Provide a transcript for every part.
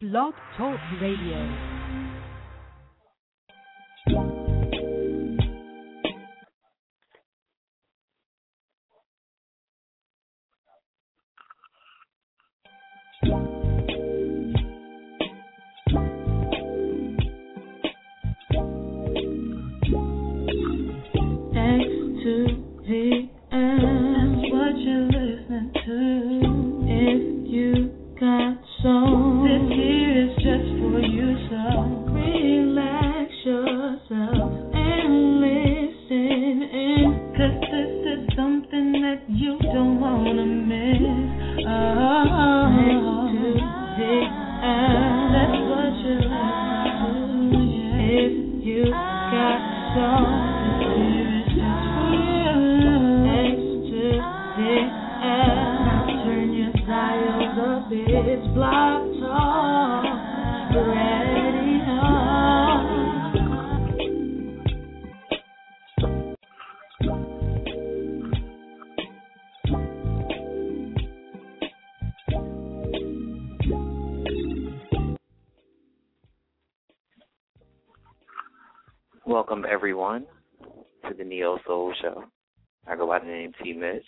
Blog Talk Radio. Mitch.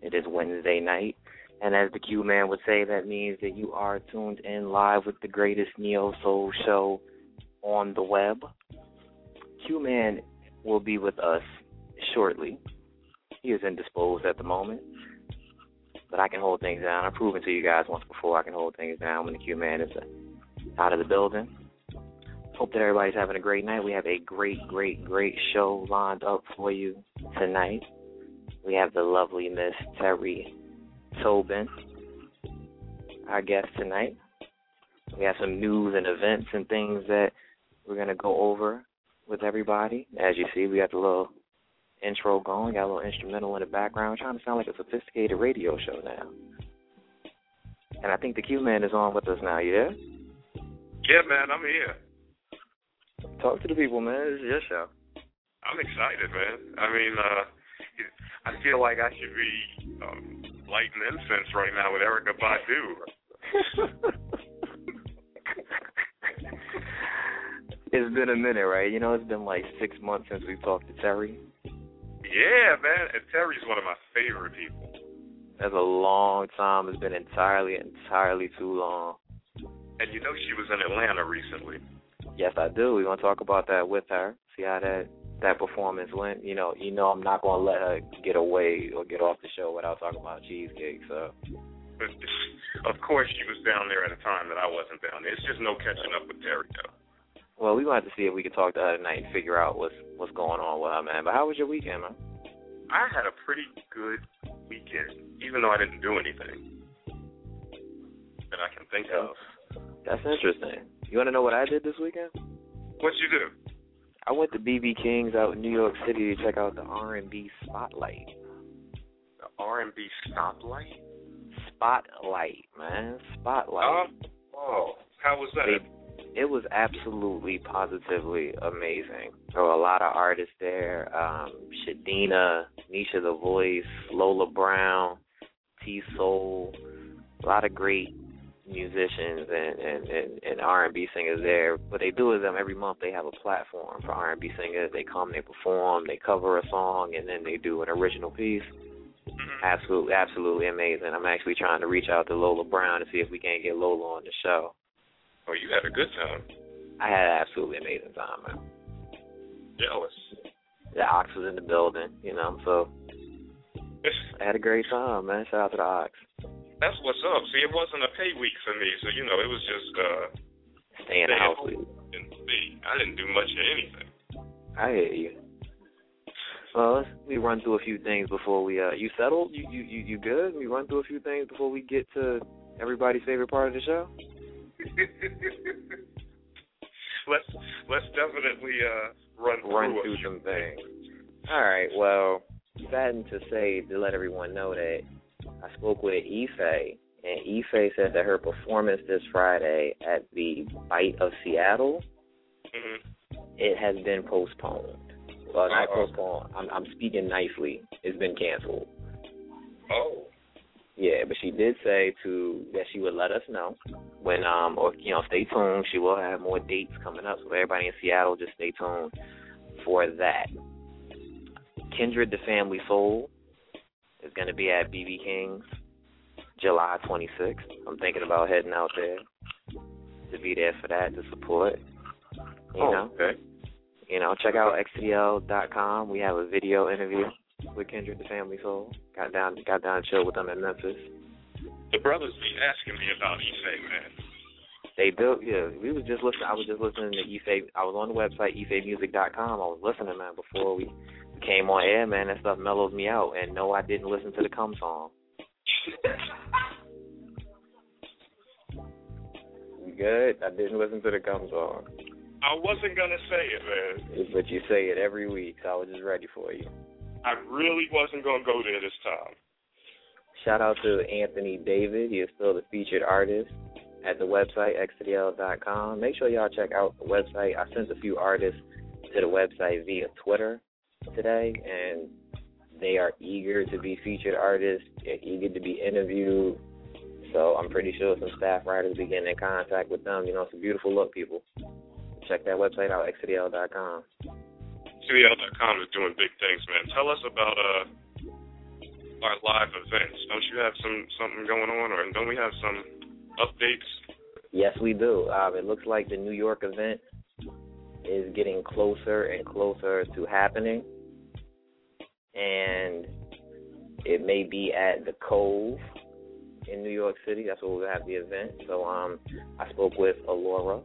It is Wednesday night, and as the Q Man would say, that means that you are tuned in live with the greatest Neo Soul show on the web. Q Man will be with us shortly. He is indisposed at the moment, but I can hold things down. I've proven to you guys once before I can hold things down when the Q Man is out of the building. Hope that everybody's having a great night. We have a great, great, great show lined up for you tonight. We have the lovely Miss Teri Tobin, our guest tonight. We have some news and events and things that we're going to go over with everybody. As you see, we got the little intro going, got a little instrumental in the background. We're trying to sound like a sophisticated radio show now. And I think the Q Man is on with us now. You there? Yeah, man, I'm here. Talk to the people, man. This is your show. I'm excited, man. I mean, uh, I feel like I should be um, lighting incense right now with Erykah Badu. it's been a minute, right? You know, it's been like six months since we talked to Teri. Yeah, man. And Teri's one of my favorite people. That's a long time. It's been entirely, entirely too long. And you know she was in Atlanta recently. Yes, I do. We're gonna talk about that with her. See how that that performance went. You know, you know, I'm not gonna let her get away or get off the show without talking about cheesecake. So. Of course, she was down there at a time that I wasn't down there. It's just no catching up with Teri, though. Well, we gonna have to see if we can talk to her tonight and figure out what's what's going on with her, man. But how was your weekend, man? I had a pretty good weekend, even though I didn't do anything that I can think of. That's interesting. You want to know what I did this weekend? What'd you do? I went to BB King's out in New York City to check out the R&B Spotlight. The R&B Stoplight? Spotlight, man. Spotlight. Um, oh, how was that? They, it was absolutely, positively amazing. There were a lot of artists there. Um, Shadina, Nisha the Voice, Lola Brown, T Soul, a lot of great musicians and, and, and, and R&B singers there. What they do is um, every month they have a platform for R&B singers. They come, they perform, they cover a song, and then they do an original piece. Mm-hmm. Absolutely, absolutely amazing. I'm actually trying to reach out to Lola Brown to see if we can't get Lola on the show. Oh, you had a good time. I had an absolutely amazing time, man. Jealous. The Ox was in the building, you know, so I had a great time, man. Shout out to the Ox. That's what's up. See, it wasn't a pay week for me, so you know, it was just uh staying. And see, I didn't do much of anything. I hear you. Well, let's we run through a few things before we uh you settled? You you you, you good? We run through a few things before we get to everybody's favorite part of the show? let's let's definitely uh run through, Run through some things. All right, well, saddened to say to let everyone know that I spoke with Ife and Ife said that her performance this Friday at the Bite of Seattle Mhm. it has been postponed. Well, not Uh-oh. postponed. I'm, I'm speaking nicely. It's been canceled. Oh. Yeah, but she did say to that she would let us know when um or you know stay tuned. She will have more dates coming up, so everybody in Seattle just stay tuned for that. Kindred the Family Soul is going to be at BB King's July 26th. I'm thinking about heading out there to be there for that to support. You oh, know, okay. You know, check out xtl.com. We have a video interview with Kindred the Family Soul. Got down, got down, chill with them in Memphis. The brothers be asking me about Ife, man. They do, yeah. We was just listening. I was just listening to Ife. I was on the website ifemusic.com. I was listening, man, before we came on air, man. That stuff mellows me out. And no, I didn't listen to the Come song. good? I didn't listen to the Come song. I wasn't gonna say it, man. But you say it every week, so I was just ready for you. I really wasn't gonna go there this time. Shout out to Anthony David. He is still the featured artist at the website xtl.com. Make sure y'all check out the website. I sent a few artists to the website via Twitter today, and they are eager to be featured artists. They're eager to be interviewed. So I'm pretty sure some staff writers be getting in contact with them. You know, it's a beautiful look, people. Check that website out, xtl.com. XTL.com is doing big things, man. Tell us about uh our live events. Don't you have some something going on, or don't we have some updates? Yes, we do. Um, it looks like the New York event is getting closer and closer to happening, and it may be at the Cove in New York City. That's where we'll have the event. So um, I spoke with Alora,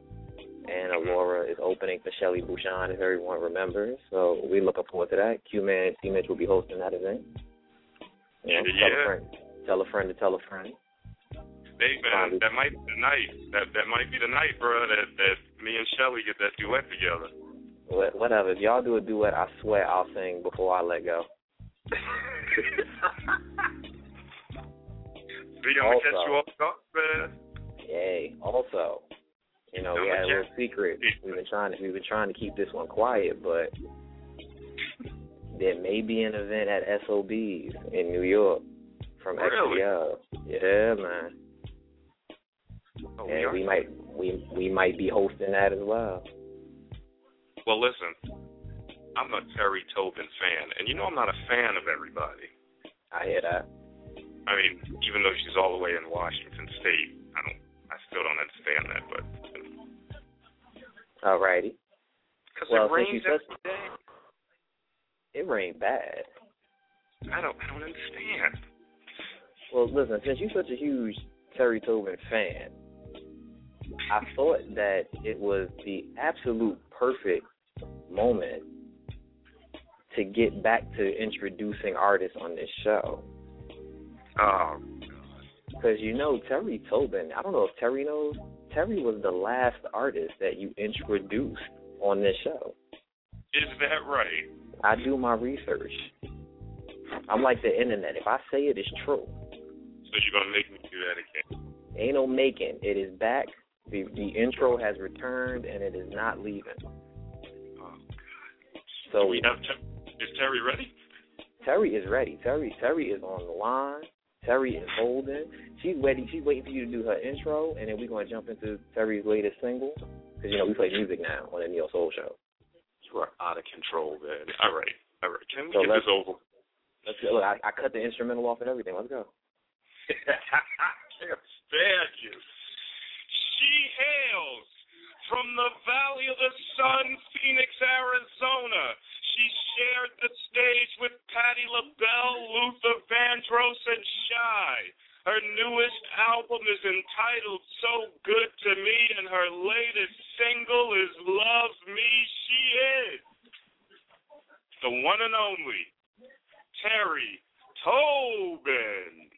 and Alora is opening for Shelly Bouchon, if everyone remembers. So we're looking forward to that. Q Man T will be hosting that event. You know, yeah. tell a friend, tell a friend to tell a friend. Hey man, that might be the night. That that might be the night, bro. That that me and Shelly get that duet together. Whatever. If y'all do a duet, I swear I'll sing before I let go. We gonna catch you off guard, man. Yay. Also, you know, we had a little secret. We've been trying to we've been trying to keep this one quiet, but there may be an event at SOBs in New York from really? XTL. Yeah, man. Oh, and we, we might we we might be hosting that as well. Well, listen, I'm a Teri Tobin fan, and you know I'm not a fan of everybody. I hear that. I mean, even though she's all the way in Washington State, I don't, I still don't understand that. But alrighty. Because Well, it rains every said- day. It rained bad. I don't, I don't understand. Well, listen, since you're such a huge Teri Tobin fan, I thought that it was the absolute perfect moment to get back to introducing artists on this show. Oh, Because you know, Teri Tobin, I don't know if Teri knows, Teri was the last artist that you introduced on this show. is that right? I do my research. I'm like the internet. If I say it, it's true. So you're gonna make me do that again? Ain't no making. It is back. The the intro has returned and it is not leaving. Oh, God. So we have. Ter- is Teri ready? Teri is ready. Teri Teri is on the line. Teri is holding. She's ready. She's waiting for you to do her intro, and then we're gonna jump into Teri's latest single. Because you know we play music now on the Neo Soul Show. You are out of control, man. All right, all right. Can we So get let's- this over? Let's go. Look, I, I cut the instrumental off and everything. Let's go. can't stand you. She hails from the Valley of the Sun, Phoenix, Arizona. She shared the stage with Patti LaBelle, Luther Vandross, and Shy. Her newest album is entitled So Good to Me, and her latest single is Love Me She Is. The one and only Teri Tobin.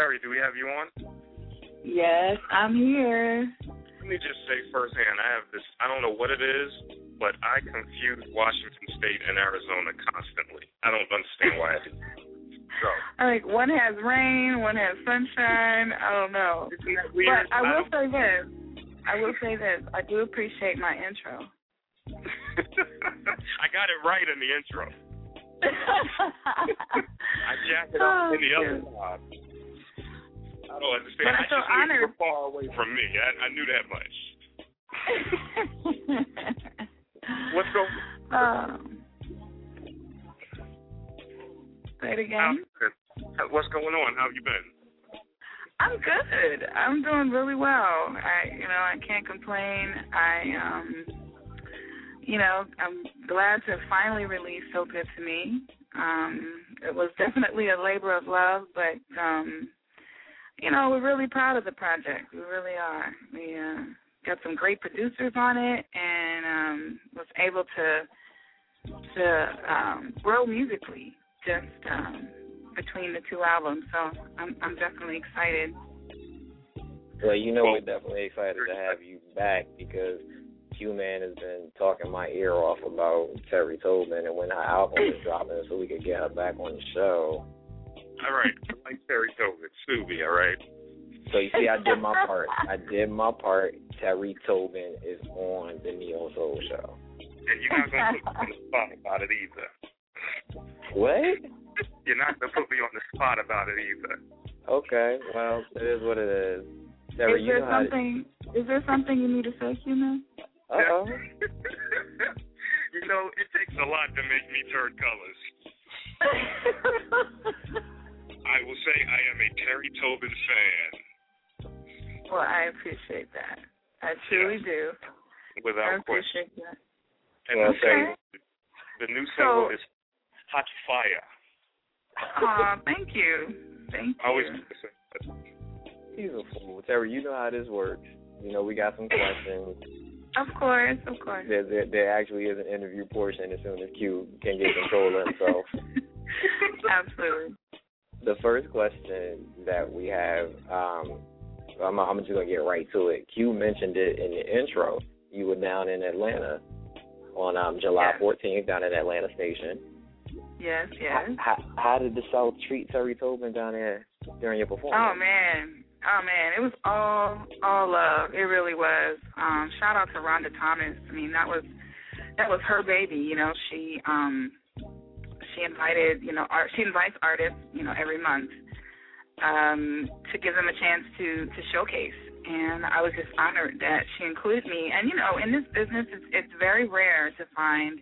Teri, do we have you on? Yes, I'm here. Let me just say firsthand, I have this. I don't know what it is, but I confuse Washington State and Arizona constantly. I don't understand why I do. So, Like one has rain, one has sunshine. I don't know. isn't that weird? But I will say this. I will say this. I do appreciate my intro. I got it right in the intro. I jacked it up in the oh, other Oh, I don't understand. But I I you honored. were far away from me. I, I knew that much. What's going? um, say it again. How, what's going on? How have you been? I'm good. I'm doing really well. I, you know, I can't complain. I, um, you know, I'm glad to finally release "So Good to Me." Um, it was definitely a labor of love, but um, you know, we're really proud of the project. We really are. We uh, got some great producers on it, and um, was able to to um, grow musically just um, between the two albums. So I'm I'm definitely excited. Well, you know we're definitely excited to have you back because Q Man has been talking my ear off about Teri Tobin and when her album is dropping, so we could get her back on the show. All right, I like Teri Tobin, Subi. All right. So you see, I did my part. I did my part. Teri Tobin is on the Neo Soul Show. And you're not gonna put me on the spot about it either. What? You're not gonna put me on the spot about it either. Okay, well, it is what it is. Teri, is you there know how to. something? Is there something you need to say, Human? Uh oh. you know, it takes a lot to make me turn colors. I will say I am a Teri Tobin fan, well, I appreciate that. I truly do. I without question. that. And Well, the, the new single So- is Hot Fire. Aw, thank you. Thank I always you. used to say that. He's a fool. Teri, you know how this works. You know, we got some questions. Of course, of course. There, there, there actually is an interview portion as soon as Q can get control of himself. Absolutely. The first question that we have, um, I'm, I'm just gonna get right to it. Q mentioned it in the intro. You were down in Atlanta on um, July Yes. 14th down at Atlantic Station. Yes, yes. How, how did the South treat Teri Tobin down there during your performance? Oh man. Oh man, it was all all love. It really was. Um, shout out to Rhonda Thomas. I mean, that was that was her baby, you know. She um she invited, you know, art she invites artists, you know, every month um to give them a chance to to showcase. And I was just honored that she included me. And you know, in this business it's it's very rare to find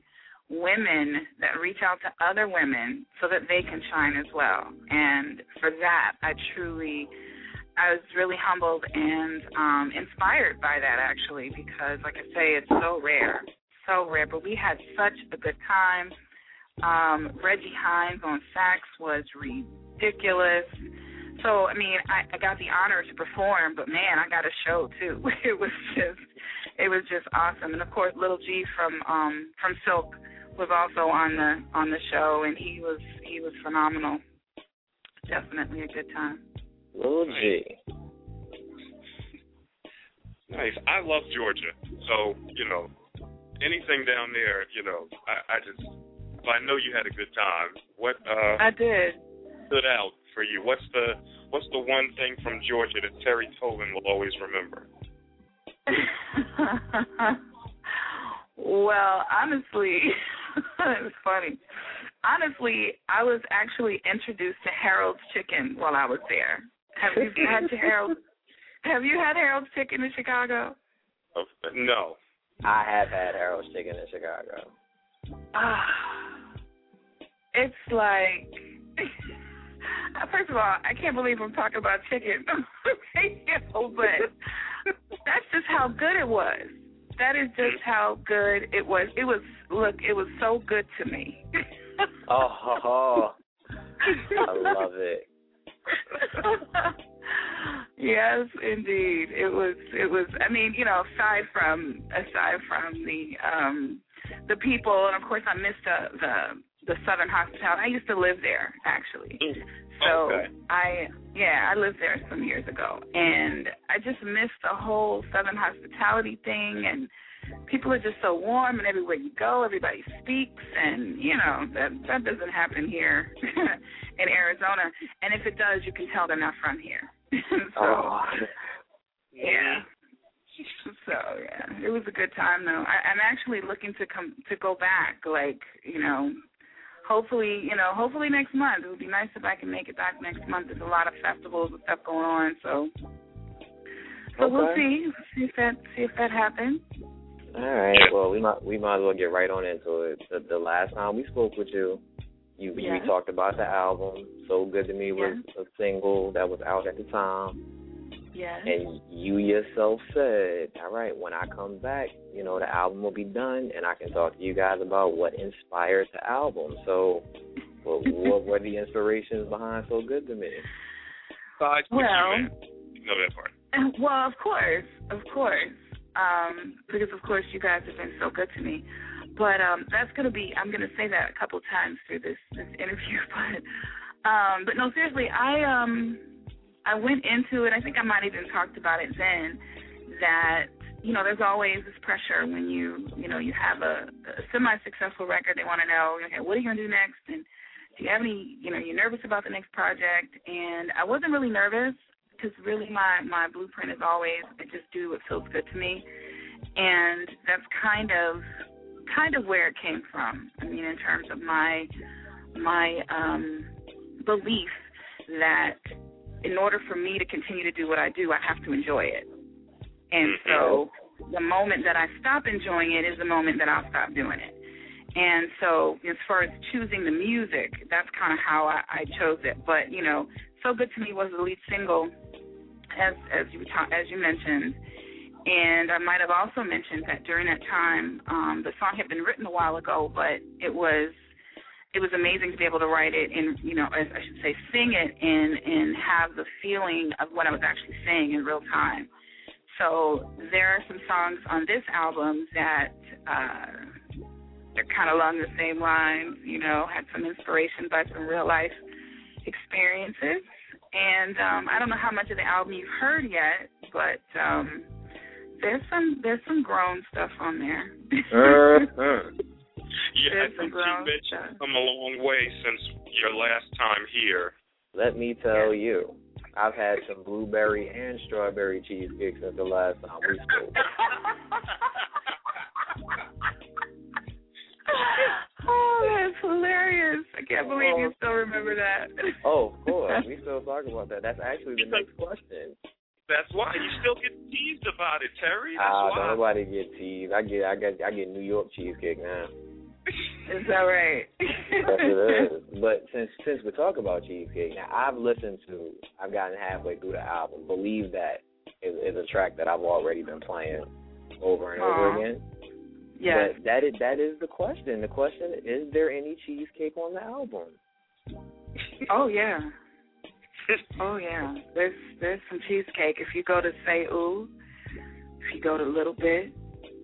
women that reach out to other women so that they can shine as well. And for that, I truly I was really humbled and um inspired by that actually because like I say it's so rare. So rare, but we had such a good time. Um Reggie Hines on sax was ridiculous. So I mean, I, I got the honor to perform, but man, I got a show too. It was just it was just awesome. And of course Little G from um from Silk was also on the on the show and he was he was phenomenal. Definitely a good time. Little G. Nice. I love Georgia, so you know, anything down there, you know, I, I just, I know you had a good time. What uh I did. stood out for you? What's the What's the one thing from Georgia that Teri Tobin will always remember? well, honestly, it was funny. Honestly, I was actually introduced to Harold's Chicken while I was there. Have you had Harold? Have you had Harold's Chicken in Chicago? No. I have had Harold's Chicken in Chicago. Ah, it's like. First of all, I can't believe I'm talking about chicken on the radio, but that's just how good it was. That is just how good it was. It was look, it was so good to me. Oh, ho, ho. I love it. yes, indeed. It was it was I mean, you know, aside from aside from the um the people and of course I missed the the the Southern Hospitality. I used to live there actually. So Okay. I yeah, I lived there some years ago and I just miss the whole Southern hospitality thing and people are just so warm and everywhere you go everybody speaks and you know, that that doesn't happen here in Arizona. And if it does you can tell they're not from here. so Oh. yeah. So yeah, it was a good time though. I, I'm actually looking to come to go back. Like you know, hopefully you know, hopefully next month. It would be nice if I can make it back next month. There's a lot of festivals and stuff going on, so so we'll see see if that see if that happens. All right. Well, we might we might as well get right on into it. The, the last time we spoke with you, you Yeah. we talked about the album. So good to me was a single that was out at the time, Yes. and you yourself said, "All right, when I come back, you know the album will be done, and I can talk to you guys about what inspired the album." So, what, what were the inspirations behind "So Good to Me"? Besides Well- Q-Man. No, that part. Well, of course, of course, um, because of course you guys have been so good to me. But um, that's gonna be. I'm gonna say that a couple times through this this interview. But um, but no, seriously, I um I went into it. I think I might even talked about it then. That you know, there's always this pressure when you you know you have a, a semi-successful record. They want to know, okay, what are you gonna do next? And do you have any? You know, you're nervous about the next project. And I wasn't really nervous because really my my blueprint is always I just do what feels good to me, and that's kind of kind of where it came from. I mean, in terms of my my um, belief that in order for me to continue to do what I do, I have to enjoy it, and so the moment that I stop enjoying it is the moment that I'll stop doing it. And so, as far as choosing the music, that's kind of how I, I chose it. But you know, "So Good to Me" was the lead single, as as you ta- as you mentioned, and I might have also mentioned that during that time, um, the song had been written a while ago, but it was it was amazing to be able to write it and you know, as I should say, sing it and and have the feeling of what I was actually saying in real time. So there are some songs on this album that uh, they're kind of along the same lines. You know, had some inspiration by some real life experiences. And um, I don't know how much of the album you've heard yet, but um, there's some there's some grown stuff on there. Uh-huh. Yeah, I think you grown mentioned come a long way since your last time here. Let me tell you, I've had some blueberry and strawberry cheesecake since the last time we spoke. oh, that's hilarious! I can't believe you still remember that. Oh, of course. We still talk about that. That's actually the next question. That's why you still get teased about it, Teri. That's Ah, why. don't nobody get teased. I get, I get, I get New York cheesecake now. Is that right? Yes, it is. But since since we talk about cheesecake, now I've listened to, I've gotten halfway through the album. Believe that is, is a track that I've already been playing over and over again. Yes. But that is that is the question. The question is there any cheesecake on the album? Oh yeah. Oh yeah. There's there's some cheesecake. If you go to Say Ooh, if you go to Little Bit,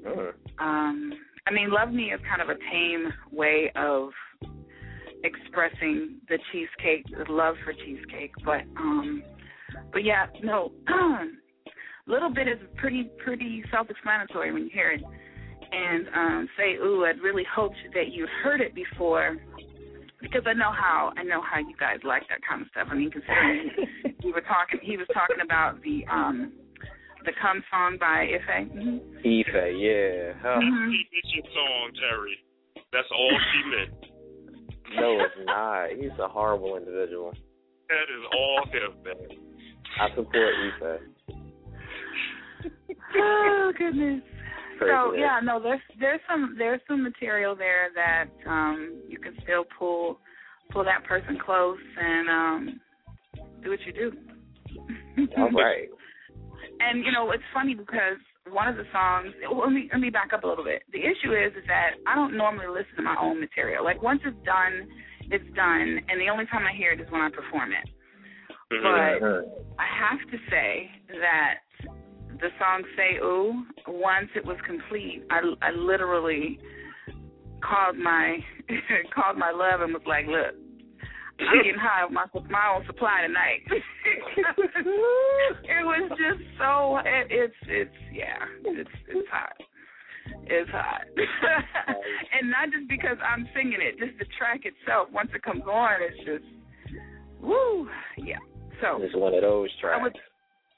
Mm. um I mean Love Me is kind of a tame way of expressing the cheesecake, the love for cheesecake. But um but yeah, no a Little Bit is pretty pretty self explanatory when you hear it. And um Say Ooh, I'd really hoped that you'd heard it before because I know how I know how you guys like that kind of stuff. I mean, considering we were talking, he was talking about the um the "Come" song by Ife. Mm-hmm. Ife, yeah. Huh. Mhm. She mentioned song, Teri. That's all she meant. No, it's not. He's a horrible individual. That is all him, man. I support Ife. Oh goodness. So Crazy. yeah, no, there's there's some there's some material there that um you can still pull pull that person close and um do what you do. All right. And you know, it's funny because one of the songs. well, Let me let me back up a little bit. The issue is is that I don't normally listen to my own material. Like once it's done, it's done, and the only time I hear it is when I perform it. Mm-hmm. But I have to say that the song "Say Ooh," once it was complete, I I literally called my called my love and was like, "Look, I'm getting high with my my own supply tonight." it was just so it, it's it's yeah it's it's hot. It's hot, and not just because I'm singing it, just the track itself. Once it comes on, it's just woo, yeah. So it's one of those tracks.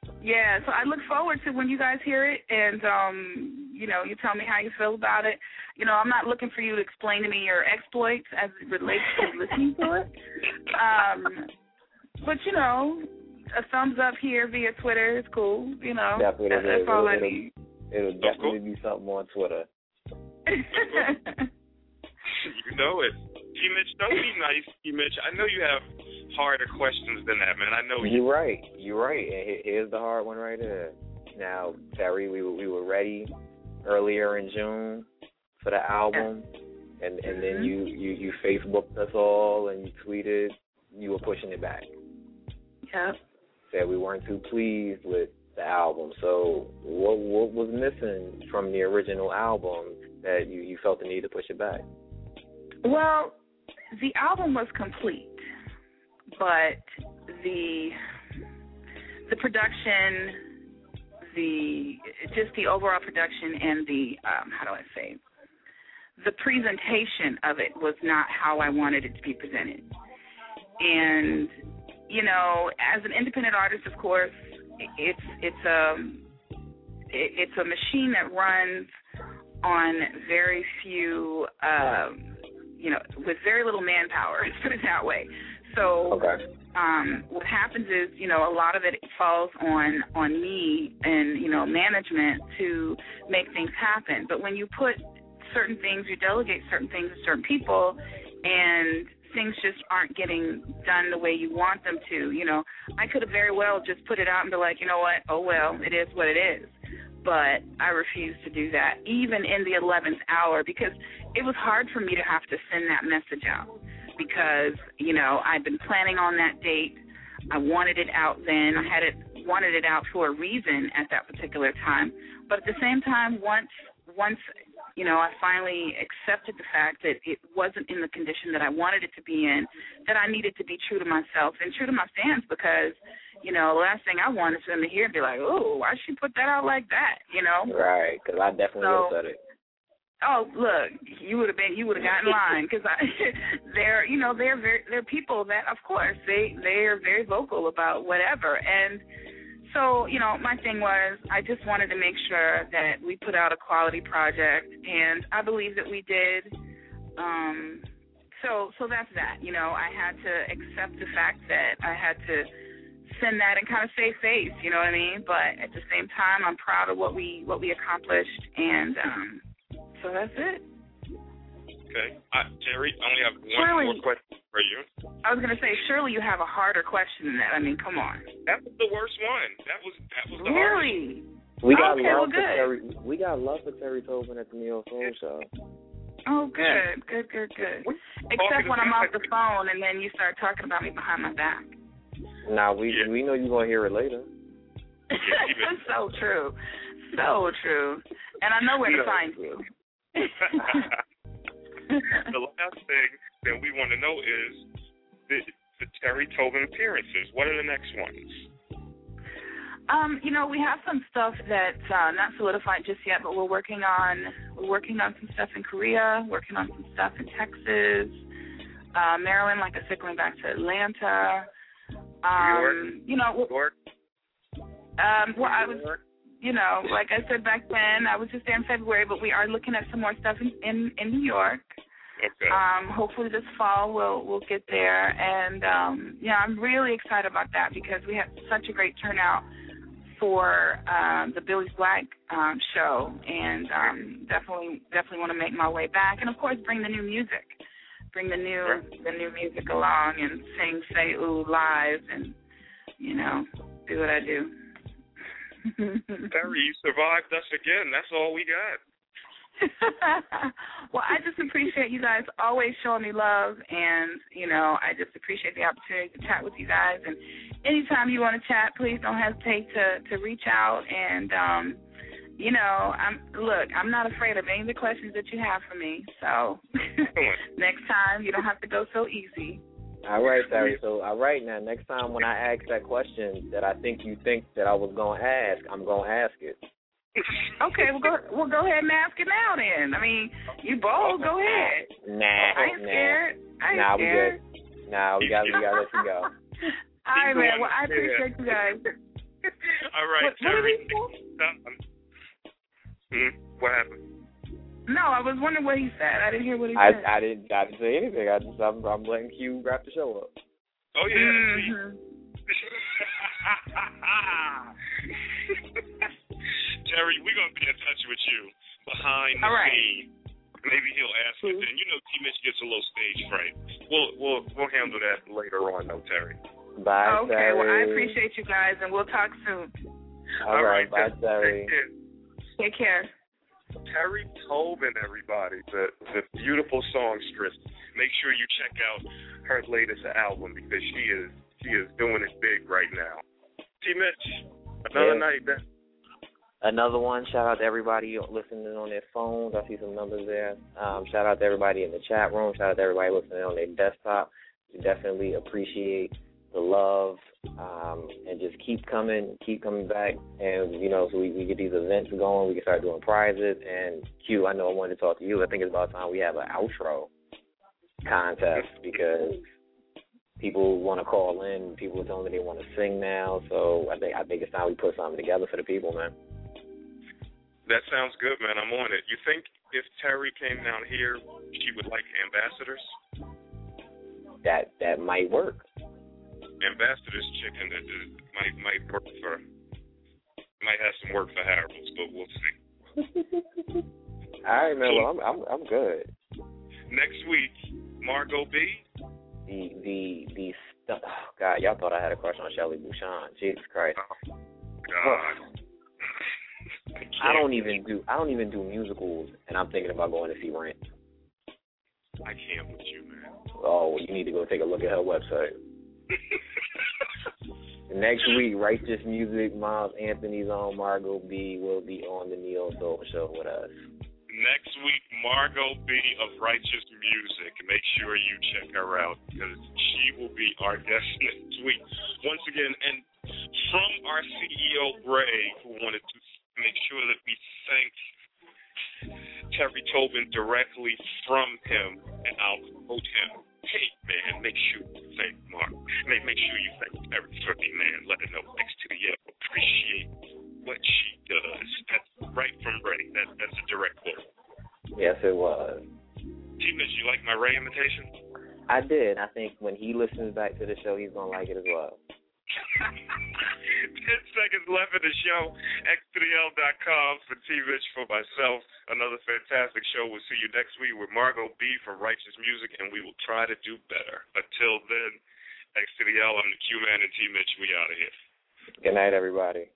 I would, yeah, so I look forward to when you guys hear it, and um, you know, you tell me how you feel about it. You know, I'm not looking for you to explain to me your exploits as it relates to listening to it. Um, but you know, a thumbs up here via Twitter is cool. You know, Definitely, that, that's it'll, all I it'll. It'll definitely be something on Twitter. you know it. T Mitch, don't be nice, T Mitch. I know you have harder questions than that, man. I know you. You're right. You're right. And here's the hard one right here. Now, Teri, we were, we were ready earlier in June for the album, and and then Mhm. you you you Facebooked us all and you tweeted you were pushing it back. Yeah. Said we weren't too pleased with the album. So what what was missing from the original album that you you felt the need to push it back? Well, the album was complete, but the the production, the just the overall production and the um, how do I say the presentation of it was not how I wanted it to be presented. And you know, as an independent artist, of course, it's it's a it's a machine that runs on very few um you know, with very little manpower, let's put it that way. So Okay. um what happens is, you know, a lot of it falls on on me and, you know, management to make things happen. But when you put certain things, you delegate certain things to certain people and things just aren't getting done the way you want them to, you know. I could have very well just put it out and be like, you know what, oh well, it is what it is but I refused to do that, even in the 11th hour, because it was hard for me to have to send that message out. Because you know I'd been planning on that date, I wanted it out then. I had it wanted it out for a reason at that particular time, but at the same time, once once you know I finally accepted the fact that it wasn't in the condition that I wanted it to be in, that I needed to be true to myself and true to my fans because you know, the last thing I want is for them to hear and be like, "Oh, why she put that out like that?" You know. Right, because I definitely So- said it. Oh, look, you would have been, you would have gotten in line because they're, you know, they're very, they're people that, of course, they they are very vocal about whatever, and so, you know, my thing was, I just wanted to make sure that we put out a quality project, and I believe that we did. Um, so, so that's that. You know, I had to accept the fact that I had to send that and kind of save face. You know what I mean? But at the same time, I'm proud of what we what we accomplished, and um, so that's it. Okay. Uh, Teri, I only have one Surely- more question for you. I was gonna say, surely you have a harder question than that. I mean, come on. That was the worst one. That was that was the hardest. Really? We got Okay, love well, for. Teri. We got love for Teri Tobin at the Neo Soul Show. Oh, good, good, good, good. Except when I'm off the phone and then you start talking about me behind my back. Now we Yeah. we know you're gonna hear it later. That's so true, so true. And I know where to find you. the last thing that we want to know is the, the Teri Tobin appearances. What are the next ones? Um, you know, we have some stuff that's uh, not solidified just yet, but we're working on we're working on some stuff in Korea, working on some stuff in Texas, uh, Maryland, like I said, going back to Atlanta. Um, you know, w- York? um, well, I was, York? You know, like I said back then, I was just there in February, but we are looking at some more stuff in in, in New York. Okay. Um, hopefully this fall we'll we'll get there, and um, yeah, I'm really excited about that because we had such a great turnout for um, the Billie's Black um, show, and um, definitely definitely want to make my way back, and of course bring the new music, bring the new the new music along, and sing say ooh live, and you know do what I do. Teri, you survived us again. That's all we got. well, I just appreciate you guys always showing me love, and you know, I just appreciate the opportunity to chat with you guys. And anytime you want to chat, please don't hesitate to to reach out. And um, you know, I'm look, I'm not afraid of any of the questions that you have for me. So next time you don't have to go so easy. All right, Teri. So, all right, now next time when I ask that question that I think you think that I was gonna ask, I'm gonna ask it. okay, well go well go ahead and ask it now then. I mean, you bold, go ahead. Nah, I ain't nah. scared. I ain't nah, scared. we good. Nah, we got we gotta let you go. All right, man. Well, I appreciate you guys. All right, What, what Teri. did he say? Hmm, what happened? No, I was wondering what he said. I didn't hear what he I said. I didn't I didn't say anything. I just I'm, I'm letting Q wrap the show up. Oh yeah. see? Mhm. Teri, we're gonna be in touch with you behind the All right. scene. Maybe he'll ask you then. You know, T. Mitch gets a little stage fright. We'll we'll we'll handle that later on, though, Teri. Bye, Okay, well, I appreciate you guys, and we'll talk soon. All right, bye, Teri. Teri. Take care. Teri Tobin, everybody, the the beautiful songstress. Make sure you check out her latest album because she is she is doing it big right now. T. Mitch, another Yeah. night. That, Another one. Shout out to everybody listening on their phones. I see some numbers there. Um, shout out to everybody in the chat room. Shout out to everybody listening on their desktop. We definitely appreciate the love um, and just keep coming, keep coming back. And you know, so we, we get these events going. We can start doing prizes. And Q, I know I wanted to talk to you. I think it's about time we have an outro contest because people want to call in. People are telling me they want to sing now. So I think I think it's time we put something together for the people, man. that sounds good, man. I'm on it. You think if Teri came down here, she would like ambassadors? That that might work. Ambassadors chicken that that might might work for might have some work for Harold's, but we'll see. All right, man. Well, I'm I'm I'm good. Next week, Margot B. The the the stu- oh, God, y'all thought I had a crush on Shelly Bouchon. Jesus Christ. Oh, God. I don't even do I don't even do musicals, and I'm thinking about going to see Rent. I can't with you, man. Oh, well, you need to go take a look at her website. Next week, Righteous Music, Miles Anthony's on Margot B will be on the Neo Soul Show with us. Next week, Margot B of Righteous Music. Make sure you check her out because she will be our guest next week. Once again, and from our CEO, Ray, who wanted to make sure that we thank Teri Tobin directly from him, and I'll quote him. Hey, man, make sure you thank Mark. Make, make sure you thank Teri for man. Let her know next to the L. Appreciate what she does. That's right from Ray. That, that's a direct quote. Yes, it was. T-Mitch, you like my Ray imitation? I did. I think when he listens back to the show, he's gonna like it as well. Ten seconds left in the show. X3L.com for T-Mitch, for myself. Another fantastic show. We'll see you next week with Margot B from Righteous Music, and we will try to do better. Until then, X to the L, I'm the Q-Man and T-Mitch. We out of here. Good night, everybody.